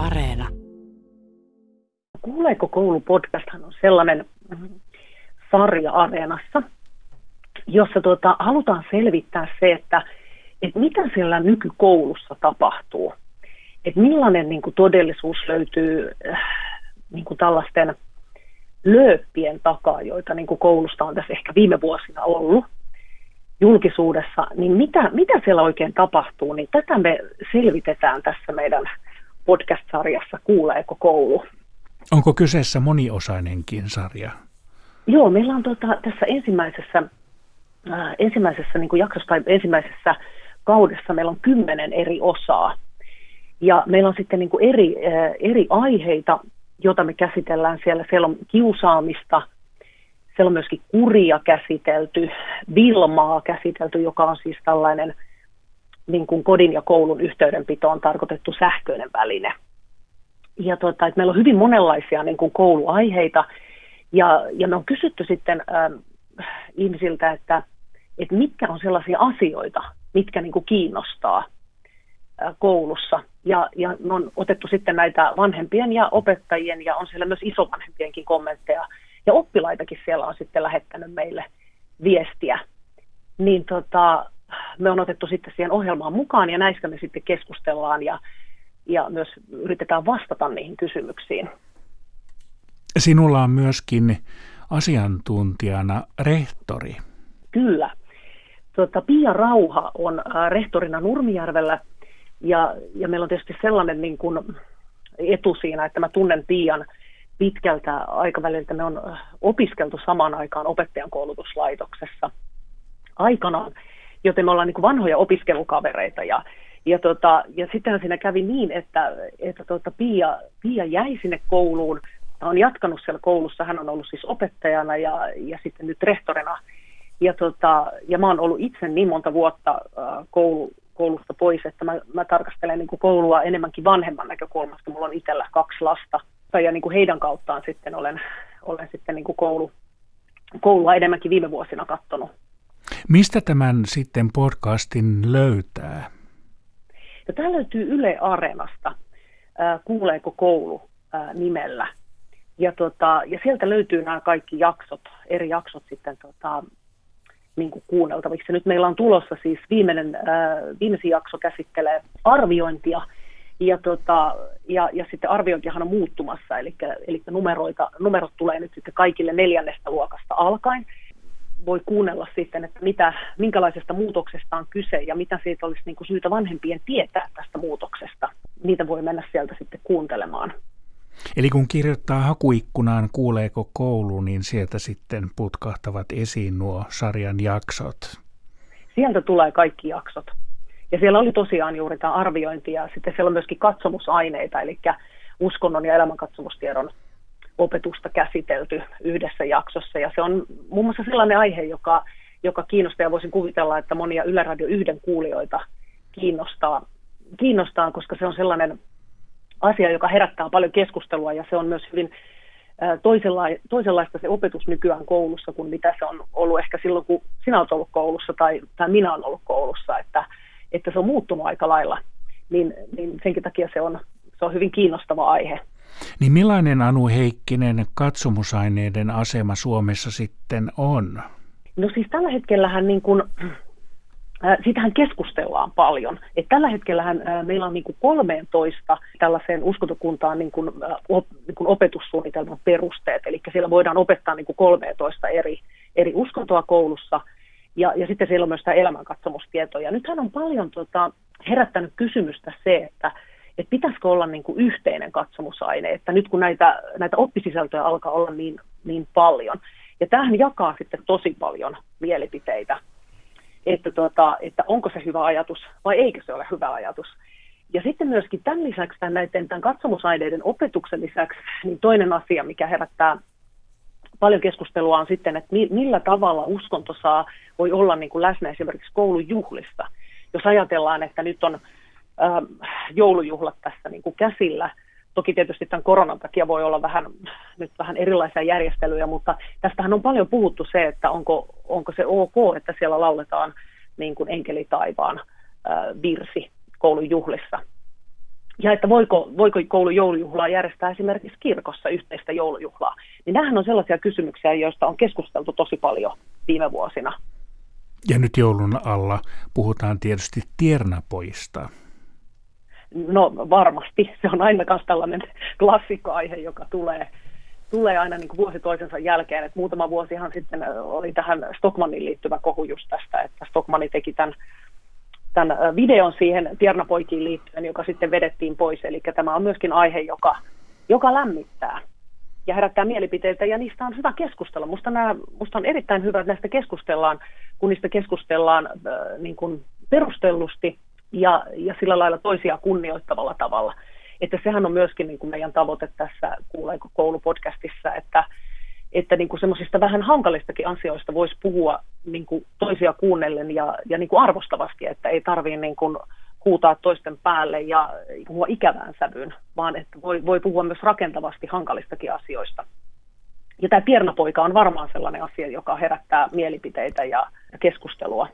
Areena. Kuuleeko koulu podcasthan on sellainen mm, sarja Areenassa, jossa tuota, halutaan selvittää se, että, että mitä siellä nykykoulussa tapahtuu. Että millainen niin kuin, todellisuus löytyy äh, niin kuin tällaisten lööppien takaa, joita niin kuin koulusta on tässä ehkä viime vuosina ollut julkisuudessa, niin mitä, mitä siellä oikein tapahtuu, niin tätä me selvitetään tässä meidän podcast-sarjassa Kuuleeko koulu. Onko kyseessä moniosainenkin sarja? Joo, meillä on tuota, tässä ensimmäisessä, äh, ensimmäisessä niin kuin jaksossa tai ensimmäisessä kaudessa meillä on kymmenen eri osaa. Ja meillä on sitten niin kuin eri, äh, eri aiheita, joita me käsitellään siellä. Siellä on kiusaamista, siellä on myöskin kuria käsitelty, Vilmaa käsitelty, joka on siis tällainen niin kuin kodin ja koulun yhteydenpitoon tarkoitettu sähköinen väline. Ja tuota, että meillä on hyvin monenlaisia niin kuin kouluaiheita, ja, ja me on kysytty sitten äh, ihmisiltä, että, että mitkä on sellaisia asioita, mitkä niin kuin kiinnostaa äh, koulussa. Ja, ja me on otettu sitten näitä vanhempien ja opettajien, ja on siellä myös isovanhempienkin kommentteja, ja oppilaitakin siellä on sitten lähettänyt meille viestiä. Niin tota, me on otettu sitten siihen ohjelmaan mukaan, ja näistä me sitten keskustellaan, ja, ja myös yritetään vastata niihin kysymyksiin. Sinulla on myöskin asiantuntijana rehtori. Kyllä. Tuota, Pia Rauha on äh, rehtorina Nurmijärvellä ja, ja meillä on tietysti sellainen niin kuin etu siinä, että mä tunnen Pian pitkältä aikaväliltä. Me on äh, opiskeltu samaan aikaan opettajan koulutuslaitoksessa aikanaan, joten me ollaan niin vanhoja opiskelukavereita ja, ja, tota, ja sitten siinä kävi niin, että, että tota Pia, Pia jäi sinne kouluun on jatkanut siellä koulussa. Hän on ollut siis opettajana ja, ja sitten nyt rehtorina. Ja, tota, ja mä oon ollut itse niin monta vuotta koulu, koulusta pois, että mä, mä tarkastelen niin koulua enemmänkin vanhemman näkökulmasta. Mulla on itsellä kaksi lasta ja niin kuin heidän kauttaan sitten olen, olen sitten niin kuin koulu, koulua enemmänkin viime vuosina katsonut. Mistä tämän sitten podcastin löytää? Ja tämä löytyy Yle Areenasta. Äh, kuuleeko koulu äh, nimellä. Ja, tota, ja sieltä löytyy nämä kaikki jaksot, eri jaksot sitten tota, niin kuin kuunneltaviksi. Nyt meillä on tulossa siis viimeinen, ää, viimeisin jakso käsittelee arviointia, ja, tota, ja, ja sitten arviointihan on muuttumassa, eli, eli numeroita, numerot tulee nyt sitten kaikille neljännestä luokasta alkaen. Voi kuunnella sitten, että mitä, minkälaisesta muutoksesta on kyse ja mitä siitä olisi niin kuin syytä vanhempien tietää tästä muutoksesta. Niitä voi mennä sieltä sitten kuuntelemaan. Eli kun kirjoittaa hakuikkunaan kuuleeko koulu, niin sieltä sitten putkahtavat esiin nuo sarjan jaksot. Sieltä tulee kaikki jaksot. Ja siellä oli tosiaan juuri tämä arviointi ja sitten siellä on myöskin katsomusaineita, eli uskonnon ja elämänkatsomustiedon opetusta käsitelty yhdessä jaksossa. Ja se on muun muassa sellainen aihe, joka, joka kiinnostaa ja voisin kuvitella, että monia Yle Radio yhden kuulijoita kiinnostaa, kiinnostaa, koska se on sellainen asia, joka herättää paljon keskustelua ja se on myös hyvin toisella, toisenlaista se opetus nykyään koulussa kuin mitä se on ollut ehkä silloin, kun sinä olet ollut koulussa tai, tai minä olen ollut koulussa, että, että se on muuttunut aika lailla, niin, niin senkin takia se on, se on hyvin kiinnostava aihe. Niin millainen Anu Heikkinen katsomusaineiden asema Suomessa sitten on? No siis tällä hetkellähän niin kuin, Siitähän keskustellaan paljon. Et tällä hetkellä meillä on niin kuin 13 tällaiseen uskontokuntaan niin kuin, op, niin kuin opetussuunnitelman perusteet. Eli siellä voidaan opettaa niin kuin 13 eri, eri uskontoa koulussa. Ja, ja sitten siellä on myös tämä elämänkatsomustietoa. Ja nythän on paljon tota, herättänyt kysymystä se, että että pitäisikö olla niin kuin yhteinen katsomusaine, että nyt kun näitä, näitä oppisisältöjä alkaa olla niin, niin paljon. Ja tämähän jakaa sitten tosi paljon mielipiteitä että, tuota, että onko se hyvä ajatus vai eikö se ole hyvä ajatus. Ja sitten myöskin tämän lisäksi, tämän, näiden, tämän katsomusaineiden opetuksen lisäksi, niin toinen asia, mikä herättää paljon keskustelua on sitten, että millä tavalla uskonto saa, voi olla niin kuin läsnä esimerkiksi koulujuhlista. Jos ajatellaan, että nyt on joulujuhlat tässä niin kuin käsillä, Toki tietysti tämän koronan takia voi olla vähän, nyt vähän erilaisia järjestelyjä, mutta tästähän on paljon puhuttu se, että onko, onko se ok, että siellä lauletaan niin kuin enkeli taivaan äh, virsi koulun juhlissa. ja että voiko, voiko koulun joulujuhlaa järjestää esimerkiksi kirkossa yhteistä joulujuhlaa. Niin nämähän on sellaisia kysymyksiä, joista on keskusteltu tosi paljon viime vuosina. Ja nyt joulun alla puhutaan tietysti tiernapoista. No varmasti. Se on aina myös tällainen klassikkoaihe, joka tulee, tulee aina niin kuin vuosi toisensa jälkeen. Et muutama vuosihan sitten oli tähän Stockmannin liittyvä kohu just tästä, että Stockmanni teki tämän tämän videon siihen tiernapoikiin liittyen, joka sitten vedettiin pois. Eli tämä on myöskin aihe, joka, joka lämmittää ja herättää mielipiteitä, ja niistä on hyvä keskustella. Musta, nämä, musta on erittäin hyvä, että näistä keskustellaan, kun niistä keskustellaan äh, niin kuin perustellusti ja, ja sillä lailla toisia kunnioittavalla tavalla. Että sehän on myöskin niin kuin meidän tavoite tässä Kuuleeko koulupodcastissa, että, että niin kuin semmoisista vähän hankalistakin asioista voisi puhua niin kuin toisia kuunnellen ja, ja niin kuin arvostavasti, että ei tarvitse niin kuin huutaa toisten päälle ja puhua ikävään sävyyn, vaan että voi, voi puhua myös rakentavasti hankalistakin asioista. Ja tämä tiernapoika on varmaan sellainen asia, joka herättää mielipiteitä ja keskustelua.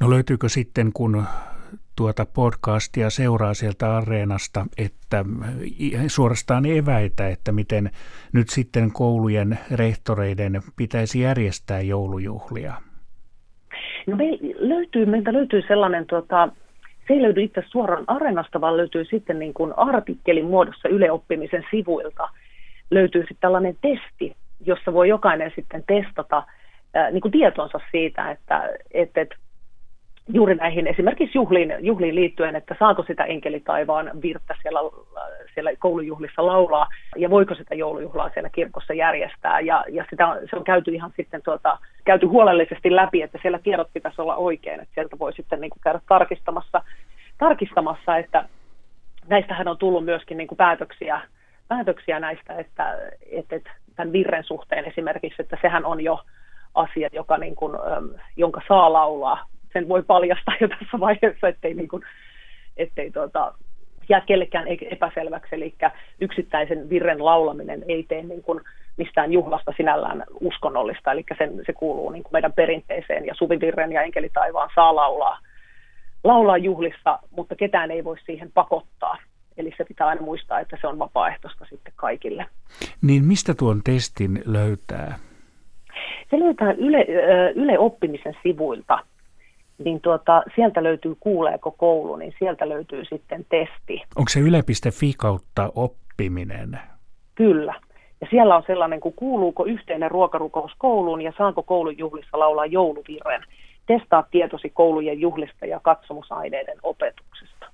No löytyykö sitten, kun tuota podcastia seuraa sieltä areenasta, että suorastaan eväitä, että miten nyt sitten koulujen rehtoreiden pitäisi järjestää joulujuhlia? No me löytyy, meiltä löytyy sellainen, tuota, se ei löydy itse suoraan areenasta, vaan löytyy sitten niin kuin artikkelin muodossa yleoppimisen sivuilta. Löytyy sitten tällainen testi, jossa voi jokainen sitten testata ää, niin kuin tietonsa siitä, että, että, että juuri näihin esimerkiksi juhliin, juhliin liittyen, että saako sitä enkelitaivaan virttä siellä, siellä koulujuhlissa laulaa ja voiko sitä joulujuhlaa siellä kirkossa järjestää. Ja, ja sitä se on käyty ihan sitten tuota, käyty huolellisesti läpi, että siellä tiedot pitäisi olla oikein, että sieltä voi sitten niin kuin käydä tarkistamassa, tarkistamassa, että näistähän on tullut myöskin niin kuin päätöksiä, päätöksiä näistä, että, että, että tämän virren suhteen esimerkiksi, että sehän on jo asia, joka niin kuin, jonka saa laulaa sen voi paljastaa jo tässä vaiheessa, ettei, niin kuin, ettei tuota, jää kellekään epäselväksi. Eli yksittäisen virren laulaminen ei tee niin kuin mistään juhlasta sinällään uskonnollista, eli sen, se kuuluu niin kuin meidän perinteeseen, ja suvivirren ja enkelitaivaan saa laulaa, laulaa juhlissa, mutta ketään ei voi siihen pakottaa. Eli se pitää aina muistaa, että se on vapaaehtoista sitten kaikille. Niin mistä tuon testin löytää? Se löytää Yle, Yle Oppimisen sivuilta niin tuota, sieltä löytyy Kuuleeko koulu, niin sieltä löytyy sitten testi. Onko se yle.fi kautta oppiminen? Kyllä. Ja siellä on sellainen kuin kuuluuko yhteinen ruokarukous kouluun ja saanko koulun juhlissa laulaa jouluvirren. Testaa tietosi koulujen juhlista ja katsomusaineiden opetuksesta.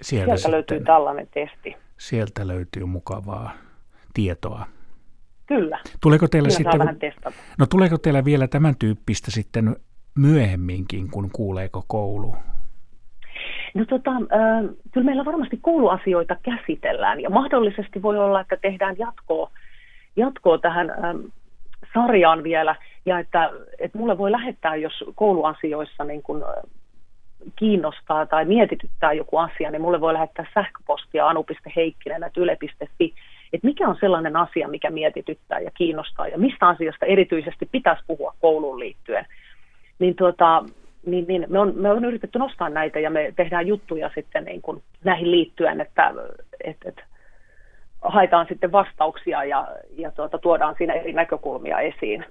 Sieltä, sieltä sitten, löytyy tällainen testi. Sieltä löytyy mukavaa tietoa. Kyllä. Tuleeko teillä sitten, no tuleeko teillä vielä tämän tyyppistä sitten myöhemminkin, kun kuuleeko koulu? No tota, äh, kyllä meillä varmasti kouluasioita käsitellään ja mahdollisesti voi olla, että tehdään jatkoa, jatkoa tähän ähm, sarjaan vielä ja että, että mulle voi lähettää, jos kouluasioissa niin kun, äh, kiinnostaa tai mietityttää joku asia, niin mulle voi lähettää sähköpostia anu.heikkinen.yle.fi, että mikä on sellainen asia, mikä mietityttää ja kiinnostaa ja mistä asiasta erityisesti pitäisi puhua kouluun liittyen – niin, tuota, niin, niin me, on, me on yritetty nostaa näitä ja me tehdään juttuja sitten niin kuin näihin liittyen, että et, et, haetaan sitten vastauksia ja, ja tuota, tuodaan siinä eri näkökulmia esiin.